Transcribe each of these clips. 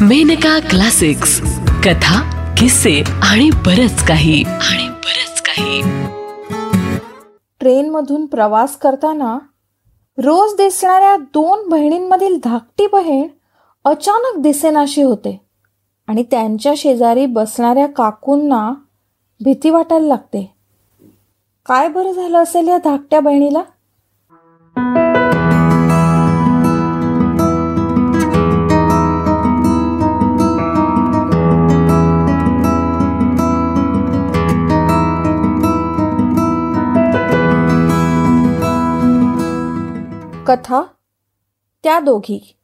Maneka classics. कथा किस्से आणि बरच काही. आणि बरच काही. ट्रेनमधून प्रवास करताना रोज दिसणाऱ्या दोन बहिणींमधील धाकटी बहीण अचानक दिसेनाशी होते आणि त्यांच्या शेजारी बसणाऱ्या काकूंना भीती वाटायला लागते. काय बरं झालं असेल या धाकट्या बहिणीला? कथा त्या दोघी.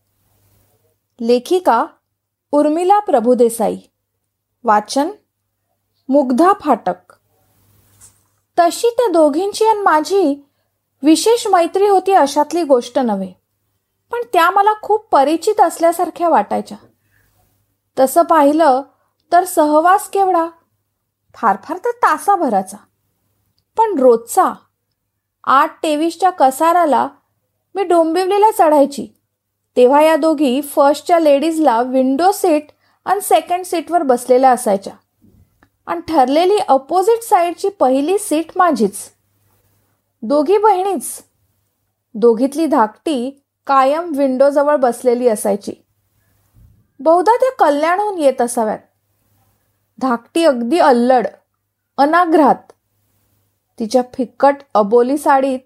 लेखिका उर्मिला प्रभुदेसाई. वाचन मुग्धा फाटक. तशी त्या दोघींची आणि माझी विशेष मैत्री होती अशातली गोष्ट नव्हे पण त्या मला खूप परिचित असल्यासारख्या वाटायच्या. तसं पाहिलं तर सहवास केवढा? फार फार तर तासाभराचा. पण रोजचा. आठ तेवीसच्या कसाराला मी डोंबिवलीला चढायची. तेव्हा या दोघी फर्स्टच्या लेडीजला विंडो सीट आणि सेकंड सीटवर बसलेल्या असायच्या. आणि ठरलेली अपोजिट साईडची पहिली सीट माझीच. दोघी बहिणीच. दोघीतली धाकटी कायम विंडोजवळ बसलेली असायची. बहुधा त्या कल्याणहून येत असाव्यात. धाकटी अगदी अल्लड अनाग्रहात. तिच्या फिक्कट अबोली साडीत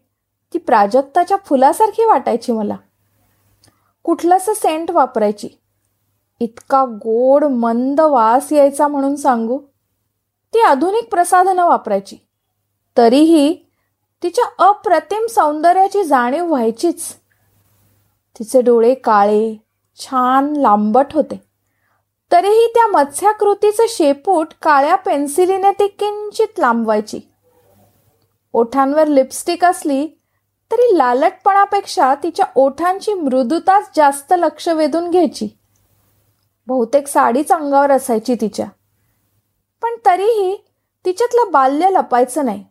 ती प्राजक्ताच्या फुलासारखी वाटायची मला. कुठलंसं सेंट वापरायची? इतका गोड मंद वास यायचा म्हणून सांगू. ती आधुनिक प्रसाधनं वापरायची. तरीही तिच्या अप्रतिम सौंदर्याची जाणीव व्हायचीच. तिचे डोळे काळे छान लांबट होते. तरीही त्या मत्स्याकृतीचं शेपूट काळ्या पेन्सिलीने ती किंचित लांबवायची. ओठांवर लिपस्टिक असली तरी लालटपणापेक्षा तिच्या ओठांची मृदुताच जास्त लक्ष वेधून घ्यायची. बहुतेक साडीच अंगावर असायची तिच्या. पण तरीही तिच्यातलं बाल्य लपायचं नाही.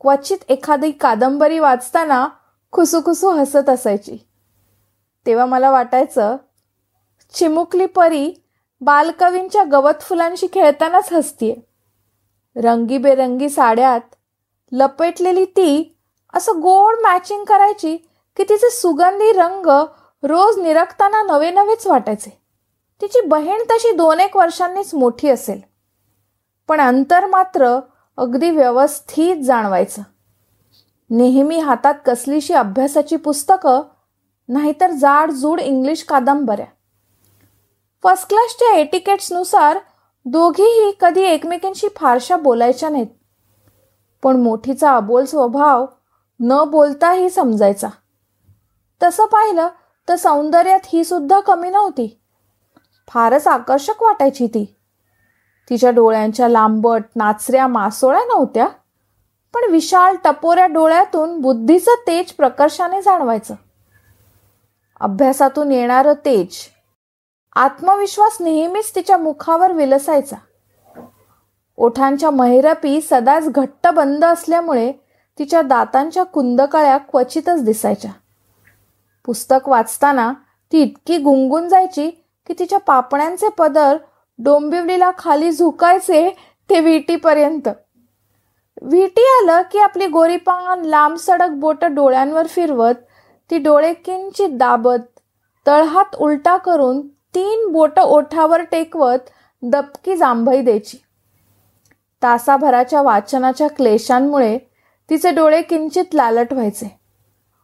क्वचित एखादी कादंबरी वाचताना खुसूखुसू हसत असायची. तेव्हा मला वाटायचं चिमुकली परी बालकवींच्या गवत फुलांशी खेळतानाच हसतीये. रंगीबेरंगी साड्यात लपेटलेली ती असं गोड मॅचिंग करायची की तिचे सुगंधी रंग रोज निरखताना नवे नवेच वाटायचे. तिची बहीण तशी दोन एक वर्षांनीच मोठी असेल. पण अंतर मात्र अगदी व्यवस्थित जाणवायचं. नेहमी हातात कसलीशी अभ्यासाची पुस्तकं नाहीतर जाडजूड इंग्लिश कादंबऱ्या. फर्स्ट क्लासच्या एटिकेट्सनुसार दोघीही कधी एकमेकींशी फारशा बोलायच्या नाहीत. पण मोठीचा अबोल स्वभाव न बोलताही समजायचा. तसं पाहिलं तर सौंदर्यात ही सुद्धा कमी नव्हती. फारच आकर्षक वाटायची ती. तिच्या डोळ्यांच्या लांबट नाचऱ्या मासोळ्या नव्हत्या पण विशाल टपोऱ्या डोळ्यातून बुद्धीचं तेज प्रकर्षाने जाणवायचं. अभ्यासातून येणारं तेज आत्मविश्वास नेहमीच तिच्या मुखावर विलसायचा. ओठांच्या महिरपी सदाच घट्ट बंद असल्यामुळे तिच्या दातांच्या कुंदकळ्या क्वचितच दिसायच्या. पुस्तक वाचताना ती इतकी गुंगून जायची की तिच्या पापण्यांचे पदर डोंबिवलीला खाली झुकायचे ते विटीपर्यंत. विटी आलं की आपली गोरीपान लांब सडक बोट डोळ्यांवर फिरवत ती डोळे किंचित दाबत तळहात उलटा करून तीन बोट ओठावर टेकवत दबकी जांभई द्यायची. तासाभराच्या वाचनाच्या क्लेशांमुळे तिचे डोळे किंचित लालट व्हायचे.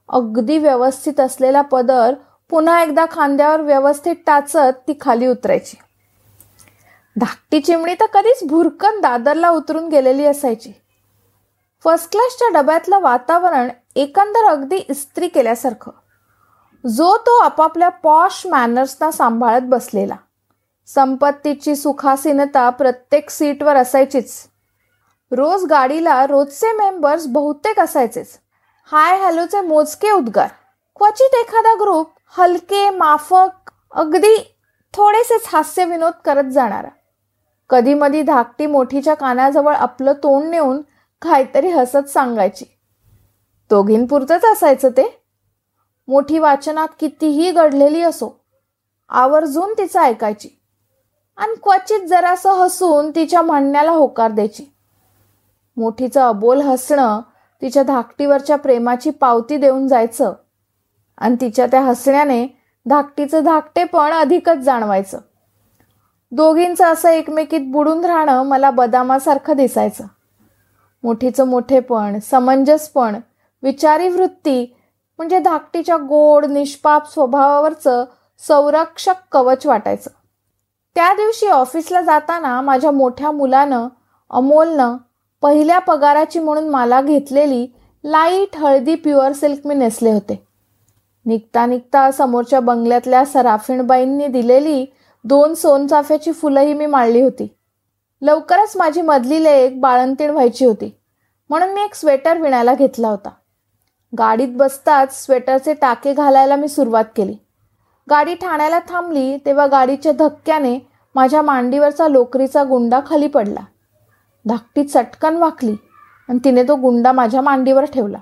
अगदी व्यवस्थित असलेला पदर पुन्हा एकदा खांद्यावर व्यवस्थित टाचत ती खाली उतरायची. धाकटी चिमणी तर कधीच भुरकन दादरला उतरून गेलेली असायची. फर्स्ट क्लासच्या डब्यातलं वातावरण एकंदर अगदी इस्त्री केल्यासारखं. जो तो आपापल्या पॉश मॅनर्सना सांभाळत बसलेला. संपत्तीची सुखासीनता प्रत्येक सीटवर असायचीच. रोज गाडीला रोजचे मेंबर्स बहुतेक असायचेच. हाय हॅलोचे मोजके उद्गार. क्वचित एखादा ग्रुप हलके माफक अगदी थोडेसेच हास्य विनोद करत जाणारा. कधी मधी धाकटी मोठीच्या कानाजवळ आपलं तोंड नेऊन काहीतरी हसत सांगायची. दोघींपुरतंच असायचं ते. मोठी वाचनात कितीही घडलेली असो आवर्जून तिचं ऐकायची. आणि क्वचित जरासं हसून तिच्या म्हणण्याला होकार द्यायची. मोठीचं अबोल हसणं तिच्या धाकटीवरच्या प्रेमाची पावती देऊन जायचं. आणि तिच्या त्या हसण्याने धाकटीचं धाकटेपण अधिकच जाणवायचं. दोघींचं असं एकमेकीत बुडून राहणं मला बदामासारखं दिसायचं. मोठीचं मोठेपण समंजसपण विचारी वृत्ती म्हणजे धाकटीच्या गोड निष्पाप स्वभावावरचं संरक्षक कवच वाटायचं. त्या दिवशी ऑफिसला जाताना माझ्या मोठ्या मुलानं अमोलनं पहिल्या पगाराची म्हणून मला घेतलेली लाइट हळदी प्युअर सिल्क मी नेसले होते. निघता निघता समोरच्या बंगल्यातल्या सराफिणबाईंनी दिलेली दोन सोनचाफ्याची फुलंही मी माळली होती. लवकरच माझी मधली लेख बाळंतीण व्हायची होती. म्हणून मी एक स्वेटर विणायला घेतला होता. गाडीत बसताच स्वेटरचे टाके घालायला मी सुरुवात केली. गाडी ठाण्याला थांबली तेव्हा गाडीच्या धक्क्याने माझ्या मांडीवरचा लोकरीचा गुंडा खाली पडला. धाकटी चटकन वाकली आणि तिने तो गुंडा माझ्या मांडीवर ठेवला.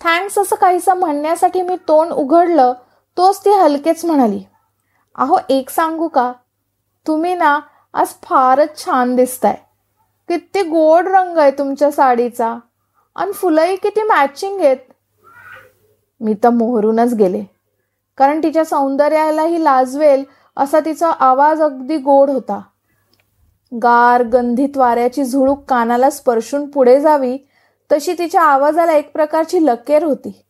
थँक्स असं काहीसं म्हणण्यासाठी मी तोंड उघडलं तोच ती हलकेच म्हणाली. अहो एक सांगू का? तुम्ही ना आज फारच छान दिसताय. किती गोड रंग आहे तुमच्या साडीचा. आणि फुलंही किती मॅचिंग आहेत. मी तर मोहरूनच गेले. कारण तिच्या सौंदर्यालाही लाजवेल असा तिचा आवाज अगदी गोड होता. गार गंधित वाऱ्याची झुळूक कानाला स्पर्शून पुढे जावी तशी तिच्या आवाजाला एक प्रकारची लकेर होती.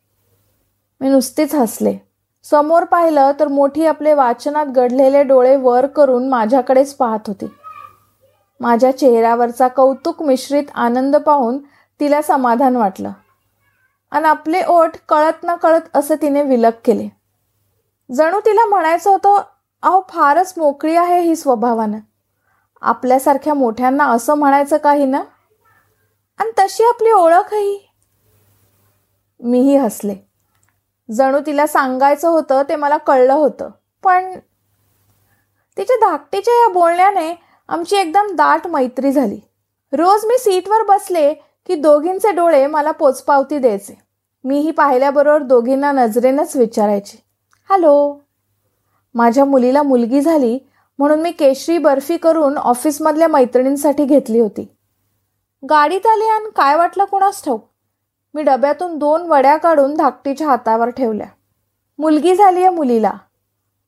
मी नुसतीच हसले. समोर पाहिलं तर मोठी आपले वाचनात घडलेले डोळे वर करून माझ्याकडेच पाहत होती. माझ्या चेहऱ्यावरचा कौतुक मिश्रित आनंद पाहून तिला समाधान वाटलं. आणि आपले ओठ कळत न कळत असं तिने विलग केले. जणू तिला म्हणायचं होतं अहो फारच मोकळी आहे ही स्वभावानं. आपल्यासारख्या मोठ्यांना असं म्हणायचं काही ना? आणि तशी आपली ओळखही. मीही हसले. जणू तिला सांगायचं होतं ते मला कळलं होतं. पण तिच्या धाकटीच्या या बोलण्याने आमची एकदम दाट मैत्री झाली. रोज मी सीटवर बसले की दोघींचे डोळे मला पोचपावती द्यायचे. मीही पाहिल्याबरोबर दोघींना नजरेनंच विचारायचे. हॅलो. माझ्या मुलीला मुलगी झाली म्हणून मी केशरी बर्फी करून ऑफिसमधल्या मैत्रिणींसाठी घेतली होती. गाडीत आली आणि काय वाटलं कुणास ठाऊक? मी डब्यातून दोन वड्या काढून धाकटीच्या हातावर ठेवल्या. मुलगी झाली आहे मुलीला.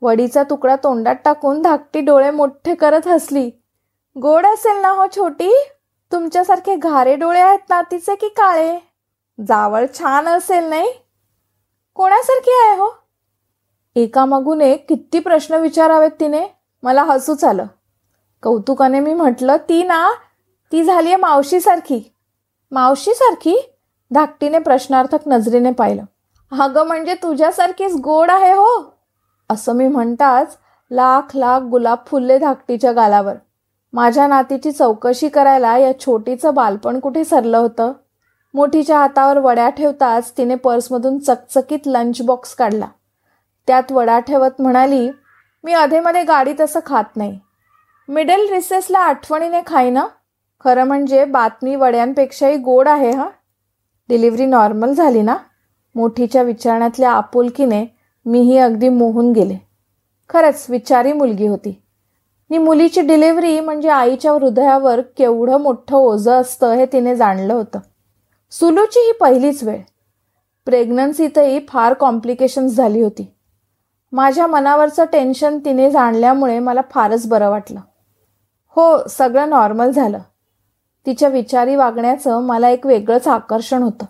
वडीचा तुकडा तोंडात टाकून धाकटी डोळे मोठे करत हसली. गोड असेल ना हो छोटी? तुमच्यासारखे घारे डोळे आहेत नातीचे की काळे? जावळ छान असेल नाही? कोणासारखी आहे हो? एकामागून एक किती प्रश्न विचारावेत तिने? मला हसूच आलं. कौतुकाने मी म्हटलं ती ना ती झाली आहे मावशीसारखी. मावशीसारखी? धाकटीने प्रश्नार्थक नजरेने पाहिलं. अगं म्हणजे तुझ्यासारखीच गोड आहे हो. असं मी म्हणताच लाख लाख गुलाब फुलले धाकटीच्या गालावर. माझ्या नातीची चौकशी करायला या छोटीचं बालपण कुठे सरलं होतं? मोठीच्या हातावर वड्या ठेवताच तिने पर्समधून चकचकीत लंच बॉक्स काढला. त्यात वडा ठेवत म्हणाली मी अधेमध्ये गाडी तसं खात नाही. मिडल रिसेसला आठवणीने खाईना? खरं म्हणजे बातमी वड्यांपेक्षाही गोड आहे हा? डिलिव्हरी नॉर्मल झाली ना? मोठीच्या विचारण्यातल्या आपुलकीने मीही अगदी मोहून गेले. खरंच विचारी मुलगी होती. नि मुलीची डिलिव्हरी म्हणजे आईच्या हृदयावर केवढं मोठं ओझं असतं हे तिने जाणलं होतं. सुलूची ही पहिलीच वेळ. प्रेग्नन्सीतही फार कॉम्प्लिकेशन्स झाली होती. माझ्या मनावरचं टेन्शन तिने जाणल्यामुळे मला फारच बरं वाटलं. हो सगळं नॉर्मल झालं. तिच्या विचारी वागण्याचं मला एक वेगळंच आकर्षण होतं.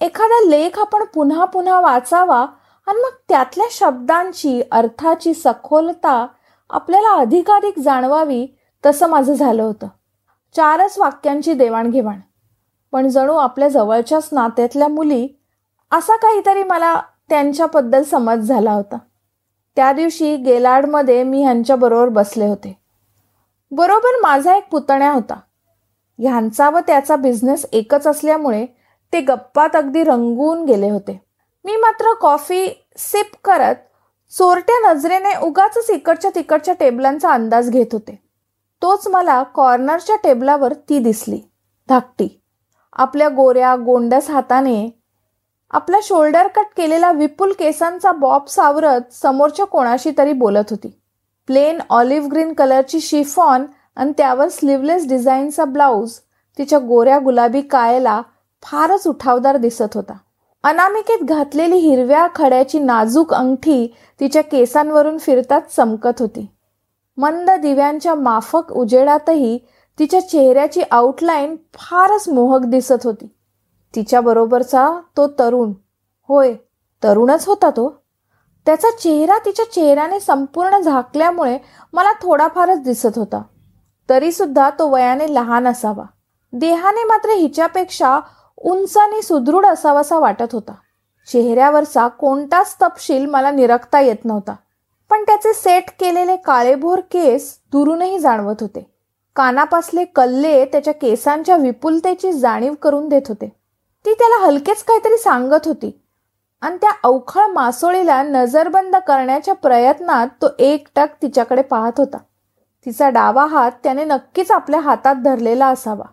एखादा लेख आपण पुन्हा पुन्हा वाचावा आणि मग त्यातल्या शब्दांची अर्थाची सखोलता आपल्याला अधिकाधिक जाणवावी तसं माझं झालं होतं. चारच वाक्यांची देवाणघेवाण. पण जणू आपल्या जवळच्याच नात्यातल्या मुली असा काहीतरी मला त्यांच्याबद्दल समज झाला होता. त्या दिवशी गेलाडमध्ये मी ह्यांच्याबरोबर बसले होते. बरोबर माझा एक पुतण्या होता. ह्यांचा व त्याचा बिझनेस एकच असल्यामुळे ते गप्पात अगदी रंगून गेले होते. मी मात्र कॉफी सिप करत चोरट्या नजरेने उगाच इकडच्या तिकडच्या टेबलांचा अंदाज घेत होते. तोच मला कॉर्नरच्या टेबलावर ती दिसली. धाकटी. आपल्या गोऱ्या गोंडस हाताने आपला शोल्डर कट केलेला विपुल केसांचा बॉब सावरत समोरच्या कोणाशी तरी बोलत होती. प्लेन ऑलिव्ह ग्रीन कलरची शिफॉन आणि त्यावर स्लीवलेस डिझाईनचा ब्लाऊज तिच्या गोऱ्या गुलाबी कायेला फारच उठावदार दिसत होता. अनामिकेत घातलेली हिरव्या खड्याची नाजूक अंगठी तिच्या केसांवरून फिरताच चमकत होती. मंद दिव्यांच्या माफक उजेडातही तिच्या चेहऱ्याची आउटलाईन फारच मोहक दिसत होती. तिच्याबरोबरचा तो तरुण. होय तरुणच होता तो. त्याचा चेहरा तिच्या चेहऱ्याने संपूर्ण झाकल्यामुळे मला थोडाफारच दिसत होता. तरीसुद्धा तो वयाने लहान असावा. देहाने मात्र हिच्यापेक्षा उंच आणि सुदृढ असावासा वाटत होता. चेहऱ्यावरचा कोणताच तपशील मला निरखता येत नव्हता. पण त्याचे सेट केलेले काळेभोर केस दुरूनही जाणवत होते. कानापासले कल्ले त्याच्या केसांच्या विपुलतेची जाणीव करून देत होते. ती त्याला हलकेच काहीतरी सांगत होती. आणि त्या अवखळ मासोळीला नजरबंद करण्याच्या प्रयत्नात तो एकटक तिच्याकडे पाहत होता. तिचा डावा हात त्याने नक्कीच आपल्या हातात धरलेला असावा.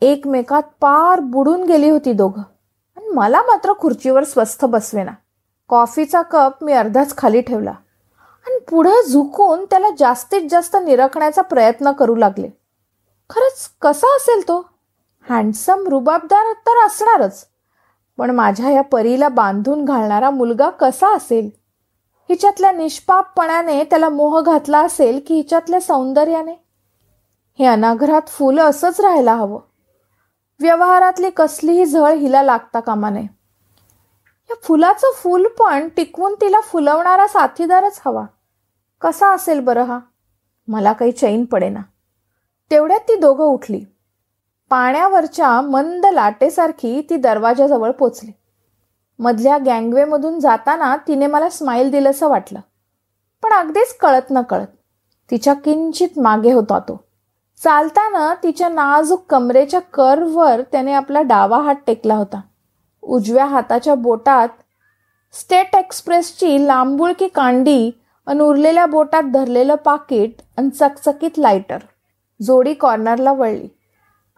एकमेकात पार बुडून गेली होती दोघं. आणि मला मात्र खुर्चीवर स्वस्थ बसवेना. कॉफीचा कप मी अर्धाच खाली ठेवला. आणि पुढं झुकून त्याला जास्तीत जास्त निरखण्याचा प्रयत्न करू लागले. खरंच कसा असेल तो? हँडसम रुबाबदार तर असणारच. पण माझ्या या परीला बांधून घालणारा मुलगा कसा असेल? हिच्यातल्या निष्पापपणाने त्याला मोह घातला असेल की हिच्यातल्या सौंदर्याने? हे अनाघरात फुलं असंच राहायला हवं. व्यवहारातली कसलीही झळ हिला लागता कामा नये. या फुलाचं फुल पण टिकवून तिला फुलवणारा साथीदारच हवा. कसा असेल बरं हा? मला काही चैन पडेना. तेवढ्यात ती दोघं उठली. पाण्यावरच्या मंद लाटेसारखी ती दरवाजाजवळ पोचली. मधल्या गँगवेमधून जाताना तिने मला स्माईल दिलंसं वाटलं. पण अगदीच कळत न कळत तिच्या किंचित मागे होता तो. चालताना तिच्या नाजूक कमरेच्या कर्ववर त्याने आपला डावा हात टेकला होता. उजव्या हाताच्या बोटात स्टेट एक्सप्रेसची लांबुळकी कांडी आणि उरलेल्या बोटात धरलेलं पाकिट आणि चकचकीत लायटर जोडी कॉर्नरला वळली.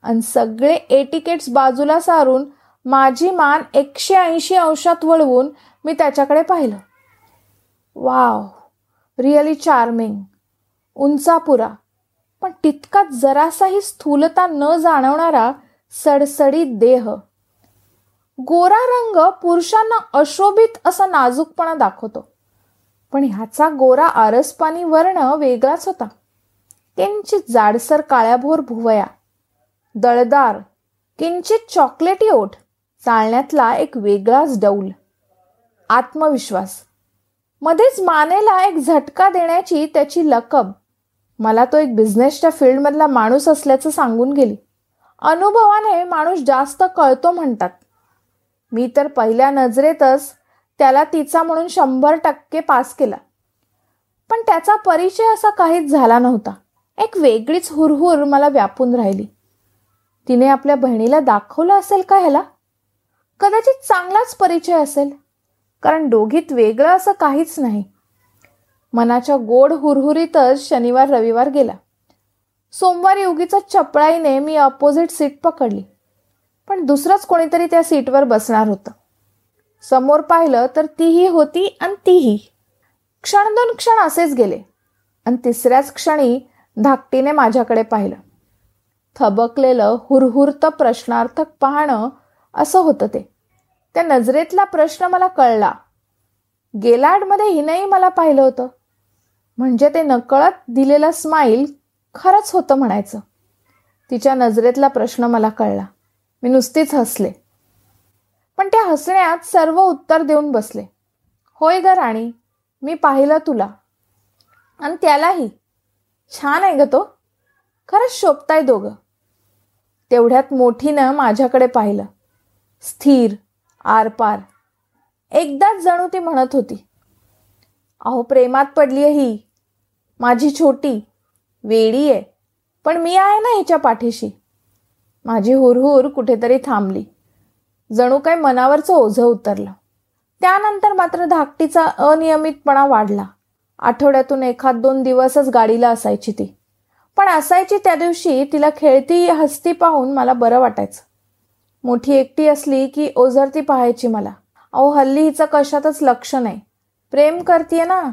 आणि सगळे एटिकेट्स बाजूला सारून माझी मान एकशे ऐंशी अंशात वळवून मी त्याच्याकडे पाहिलं. वाव रिअली चार्मिंग उंचापुरा. पण तितकाच जरासाही स्थूलता न जाणवणारा सडसडी देह. गोरा रंग पुरुषांना अशोभित असा नाजूकपणा दाखवतो. पण ह्याचा गोरा आरसपानी वर्ण वेगळाच होता. त्यांची जाडसर काळ्याभोर भुवया. दळदार किंचित चॉकलेटी ओठ चालण्यातला एक वेगळाच डौल. आत्मविश्वास. मध्येच मानेला एक झटका देण्याची त्याची लकब. मला तो एक बिझनेसच्या फील्डमधला माणूस असल्याचं सांगून गेली. अनुभवाने माणूस जास्त कळतो म्हणतात. मी तर पहिल्या नजरेतच त्याला तिचा म्हणून शंभर टक्के पास केला. पण त्याचा परिचय असा काहीच झाला नव्हता. एक वेगळीच हुरहुर मला व्यापून राहिली. तिने आपल्या बहिणीला दाखवलं असेल का ह्याला? कदाचित चांगलाच परिचय असेल. कारण दोघीत वेगळं असं काहीच नाही. मनाच्या गोड हुरहुरीतच शनिवार रविवार गेला. सोमवारी उगीचा चपळाईने मी अपोजिट सीट पकडली. पण दुसरंच कोणीतरी त्या सीटवर बसणार होतं. समोर पाहिलं तर तीही होती आणि तीही. क्षण दोन क्षण असेच गेले. आणि तिसऱ्याच क्षणी धाकटीने माझ्याकडे पाहिलं. थबकलेलं हुरहुरतं प्रश्नार्थक पाहणं असं होतं ते. त्या नजरेतला प्रश्न मला कळला. गेलाडमध्ये हिनंही मला पाहिलं होतं. म्हणजे ते नकळत दिलेलं स्माईल खरंच होतं म्हणायचं. तिच्या नजरेतला प्रश्न मला कळला. मी नुसतीच हसले. पण त्या हसण्यात सर्व उत्तर देऊन बसले. होय ग राणी मी पाहिलं तुला. आणि त्यालाही. छान आहे ग तो. खरंच शोभताय दोघं. तेवढ्यात मोठीनं माझ्याकडे पाहिलं. स्थिर आरपार. एकदाच जणू ती म्हणत होती. अहो प्रेमात पडली ही. माझी छोटी. वेडी आहे पण मी आहे ना हिच्या पाठीशी. माझी हुरहुर कुठेतरी थांबली. जणू काय मनावरचं ओझं उतरलं. त्यानंतर मात्र धाकटीचा अनियमितपणा वाढला. आठवड्यातून एखाद दोन दिवसच गाडीला असायची ती. पण असायची त्या दिवशी तिला खेळती हसती पाहून मला बरं वाटायचं. मोठी एकटी असली की ओझरती पाहायची मला. अहो हल्ली हिचं कशातच लक्ष नाही. प्रेम करतीये ना.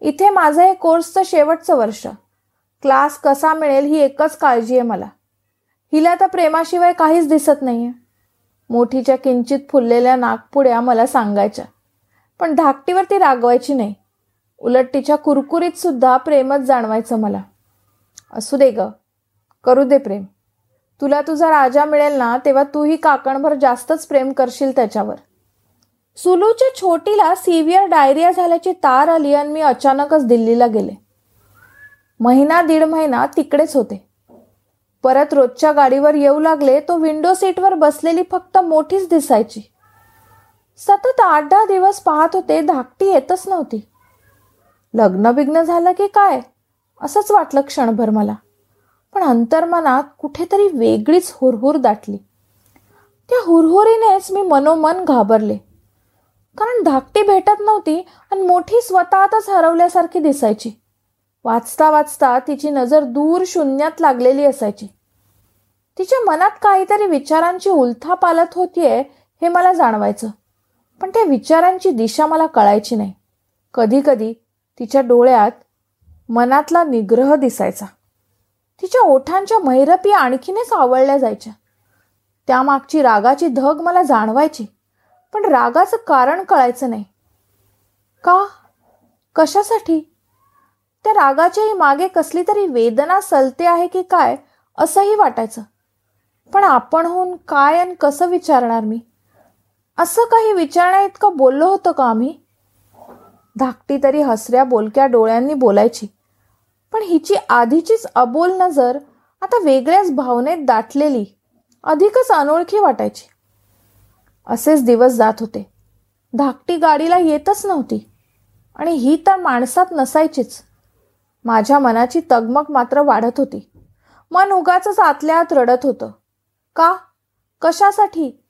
इथे माझं हे कोर्सचं शेवटचं वर्ष. क्लास कसा मिळेल ही एकच काळजी आहे मला. हिला तर प्रेमाशिवाय काहीच दिसत नाहीये. मोठीच्या किंचित फुललेल्या नागपुड्या मला सांगायच्या. पण धाकटीवर ती रागवायची नाही. उलट तिच्या कुरकुरीत सुद्धा प्रेमच जाणवायचं मला. असू दे ग. करू दे प्रेम. तुला तुझा राजा मिळेल ना तेव्हा तूही काकणभर जास्तच प्रेम करशील त्याच्यावर. सुलूच्या छोटीला सिव्हिअर डायरिया झाल्याची तार आली आणि मी अचानकच दिल्लीला गेले. महिना दीड महिना तिकडेच होते. परत रोजच्या गाडीवर येऊ लागले तो विंडो सीटवर बसलेली फक्त मोठीच दिसायची. सतत आठ दहा दिवस पाहत होते धाकटी येतच नव्हती. लग्न बिग्न झालं की काय? असंच वाटलं क्षणभर मला. पण अंतर्मनात कुठेतरी वेगळीच हुरहुर दाटली. त्या हुरहुरीनेच मी मनोमन घाबरले. कारण धाकटी भेटत नव्हती आणि मोठी स्वतःतच हरवल्यासारखी दिसायची. वाचता वाचता तिची नजर दूर शून्यात लागलेली असायची. तिच्या मनात काहीतरी विचारांची उलथा पालत होतीये हे मला जाणवायचं. पण त्या विचारांची दिशा मला कळायची नाही. कधी कधी तिच्या डोळ्यात मनातला निग्रह दिसायचा. तिच्या ओठांच्या मैरपी आणखीनच आवळल्या जायच्या. त्यामागची रागाची धग मला जाणवायची पण रागाचं कारण कळायचं नाही. का? कशासाठी? त्या रागाच्याही मागे कसली तरी वेदना सलते आहे की काय असंही वाटायचं. पण आपणहून काय आणि कसं विचारणार मी? असं काही विचारण्या इतकं बोललो होतं का आम्ही? धाकटी तरी हसऱ्या बोलक्या डोळ्यांनी बोलायची. पण हिची आधीचीच अबोल नजर आता वेगळ्याच भावनेत दाटलेली अधिकच अनोळखी वाटायची. असेच दिवस जात होते. धाकटी गाडीला येतच नव्हती. आणि ही तर माणसात नसायचीच. माझ्या मनाची तगमग मात्र वाढत होती. मन उगाच आतल्या आत रडत होतं. का? कशासाठी?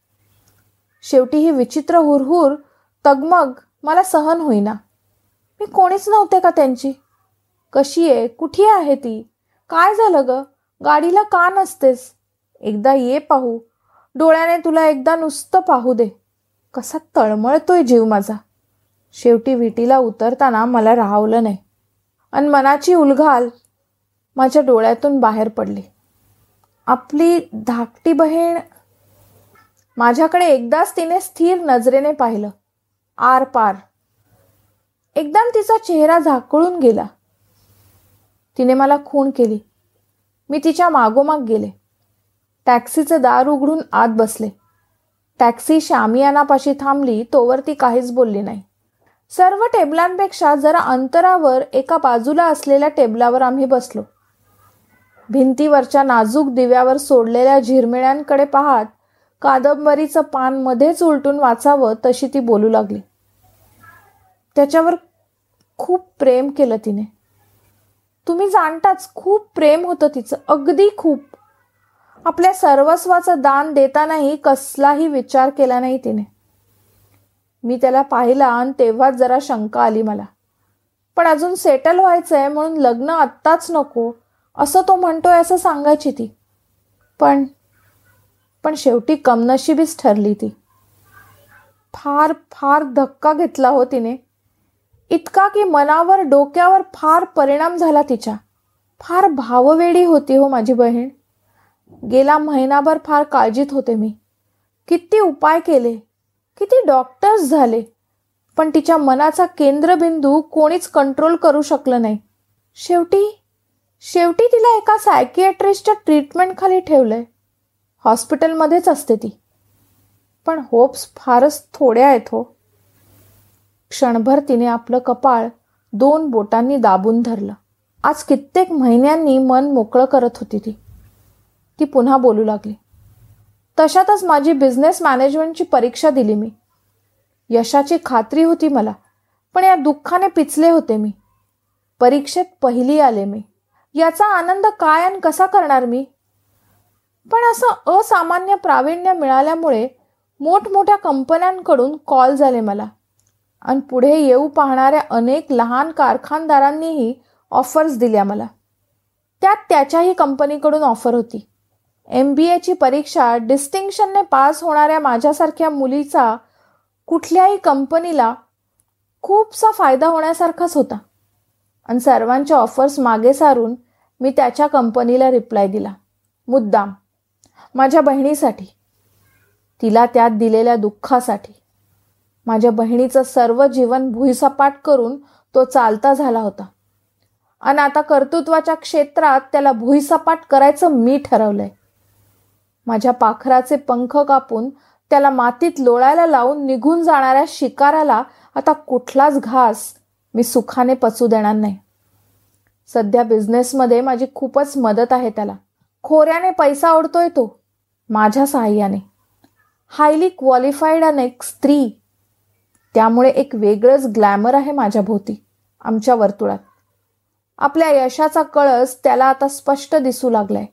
शेवटी ही विचित्र हुरहुर तगमग मला सहन होईना. मी कोणीच नव्हते का त्यांची? कशी आहे? कुठे आहे ती? काय झालं ग? गाडीला का नसतेस? एकदा ये पाहू. डोळ्याने तुला एकदा नुसतं पाहू दे. कसा तळमळतोय जीव माझा. शेवटी विटीला उतरताना मला राहवलं नाही. आणि मनाची उलघाल माझ्या डोळ्यातून बाहेर पडली. आपली धाकटी बहीण माझ्याकडे एकदाच तिने स्थिर नजरेने पाहिलं. आर पार एकदम तिचा चेहरा झाकळून गेला. तिने मला खून केली. मी तिच्या मागोमाग गेले. टॅक्सीचं दार उघडून आत बसले. टॅक्सी शामियानापाशी थांबली तोवर ती काहीच बोलली नाही. सर्व टेबलांपेक्षा जरा अंतरावर एका बाजूला असलेल्या टेबलावर आम्ही बसलो. भिंतीवरच्या नाजूक दिव्यावर सोडलेल्या झिरमिळ्यांकडे पाहत कादंबरीचं पान मध्येच उलटून वाचावं तशी ती बोलू लागली. त्याच्यावर खूप प्रेम केलं तिने. तुम्ही जाणताच खूप प्रेम होतं तिचं. अगदी खूप. आपल्या सर्वस्वाचं दान देतानाही कसलाही विचार केला नाही तिने. मी त्याला पाहिला आणि तेव्हाच जरा शंका आली मला. पण अजून सेटल व्हायचंय म्हणून लग्न आत्ताच नको. असं तो म्हणतोय असं सांगायची ती. पण पण शेवटी कमनशिबीच ठरली ती. फार फार धक्का घेतला हो तिने. इतका की मनावर डोक्यावर फार परिणाम झाला तिच्या. फार भाववेडी होती हो माझी बहीण. गेला महिनाभर फार काळजीत होते मी. किती उपाय केले. किती डॉक्टर्स झाले. पण तिच्या मनाचा केंद्रबिंदू कोणीच कंट्रोल करू शकलं नाही. शेवटी शेवटी तिला एका सायकियाट्रिस्टच्या ट्रीटमेंटखाली ठेवलंय. हॉस्पिटलमध्येच असते ती. पण होप्स फारच थोड्या आहेत हो. क्षणभर तिने आपलं कपाळ दोन बोटांनी दाबून धरलं. आज कित्येक महिन्यांनी मन मोकळं करत होती ती. ती पुन्हा बोलू लागली. तशातच माझी बिझनेस मॅनेजमेंटची परीक्षा दिली मी. यशाची खात्री होती मला पण या दुःखाने पिचले होते मी. परीक्षेत पहिली आले मी. याचा आनंद काय आणि कसा करणार मी? पण असं असामान्य प्रावीण्य मिळाल्यामुळे मोठमोठ्या कंपन्यांकडून कॉल झाले मला. आणि पुढे येऊ पाहणाऱ्या अनेक लहान कारखानदारांनीही ऑफर्स दिल्या मला. त्यात त्याच्याही कंपनीकडून ऑफर होती. एम बी एची परीक्षा डिस्टिंक्शनने पास होणाऱ्या माझ्यासारख्या मुलीचा कुठल्याही कंपनीला खूपसा फायदा होण्यासारखाच होता. आणि सर्वांच्या ऑफर्स मागे सारून मी त्याच्या कंपनीला रिप्लाय दिला. मुद्दाम माझ्या बहिणीसाठी तिला त्यात दिलेल्या दुःखासाठी. माझ्या बहिणीचं सर्व जीवन भुईसपाट करून तो चालता झाला होता. आणि आता कर्तृत्वाच्या क्षेत्रात त्याला भुईसपाट करायचं मी ठरवलंय. माझ्या पाखराचे पंख कापून त्याला मातीत लोळायला लावून निघून जाणाऱ्या शिकाराला आता कुठलाच घास मी सुखाने पचू देणार नाही. सध्या बिझनेसमध्ये माझी खूपच मदत आहे त्याला. खोऱ्याने पैसा ओढतोय तो माझ्या सहाय्याने हायली क्वालिफाईड आणि एक स्त्री त्यामुळे एक वेगळंच ग्लॅमर आहे माझ्या भोवती आमच्या वर्तुळात. आपल्या यशाचा कळस त्याला आता स्पष्ट दिसू लागलाय.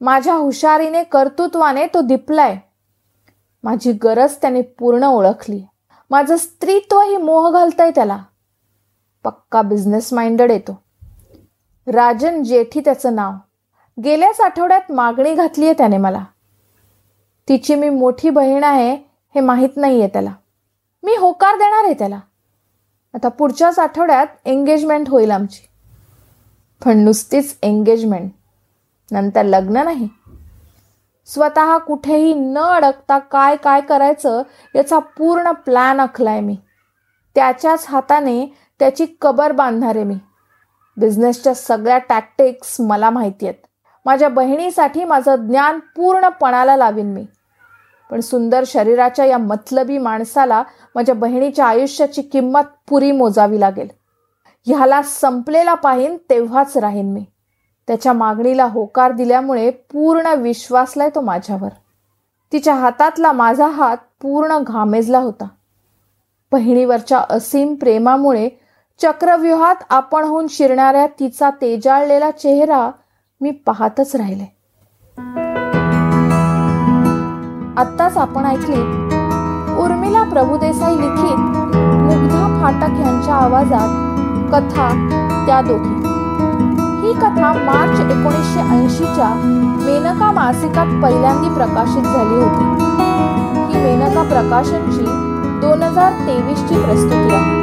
माझ्या हुशारीने कर्तृत्वाने तो दिपलाय. माझी गरज त्याने पूर्ण ओळखली. माझं स्त्रीत्वही मोह घालतंय त्याला. पक्का बिझनेस माइंडेड येतो राजन जेठी त्याचं नाव. गेल्याच आठवड्यात मागणी घातली आहे त्याने मला. तिची मी मोठी बहीण आहे हे माहीत नाहीये त्याला. मी होकार देणार आहे त्याला. आता पुढच्याच आठवड्यात एंगेजमेंट होईल आमची. पण नुसतीच एंगेजमेंट नंतर लग्न नाही. स्वतः कुठेही न अडकता काय काय करायचं याचा पूर्ण प्लॅन आखलाय मी. त्याच्याच हाताने त्याची कबर बांधणार आहे मी. बिझनेसच्या सगळ्या टॅक्टिक्स मला माहिती आहेत. माझ्या बहिणीसाठी माझं ज्ञान पूर्णपणाला लावीन मी. पण सुंदर शरीराच्या या मतलबी माणसाला माझ्या बहिणीच्या आयुष्याची किंमत पुरी मोजावी लागेल. ह्याला संपलेला पाहिन तेव्हाच राहीन मी. त्याच्या मागणीला होकार दिल्यामुळे पूर्ण विश्वासलाय तो माझ्यावर. तिच्या हातातला माझा हात पूर्ण घामेजला होता. बहिणीवरच्या असीम प्रेमामुळे चक्रव्यूहात आपण होऊन शिरणाऱ्या तिचा तेजाळलेला चेहरा मी पाहतच राहिले. आत्ताच आपण ऐकले. उर्मिला प्रभुदेसाई लिखित मुग्धा फाटक यांच्या आवाजात कथा त्या दोघी. ही कथा मार्च एकोणीसशे ऐंशीच्या मेनका मासिकात पहिल्यांदी प्रकाशित झाली होती. ही मेनका प्रकाशनची दोन हजार तेवीसची प्रस्तुती आहे.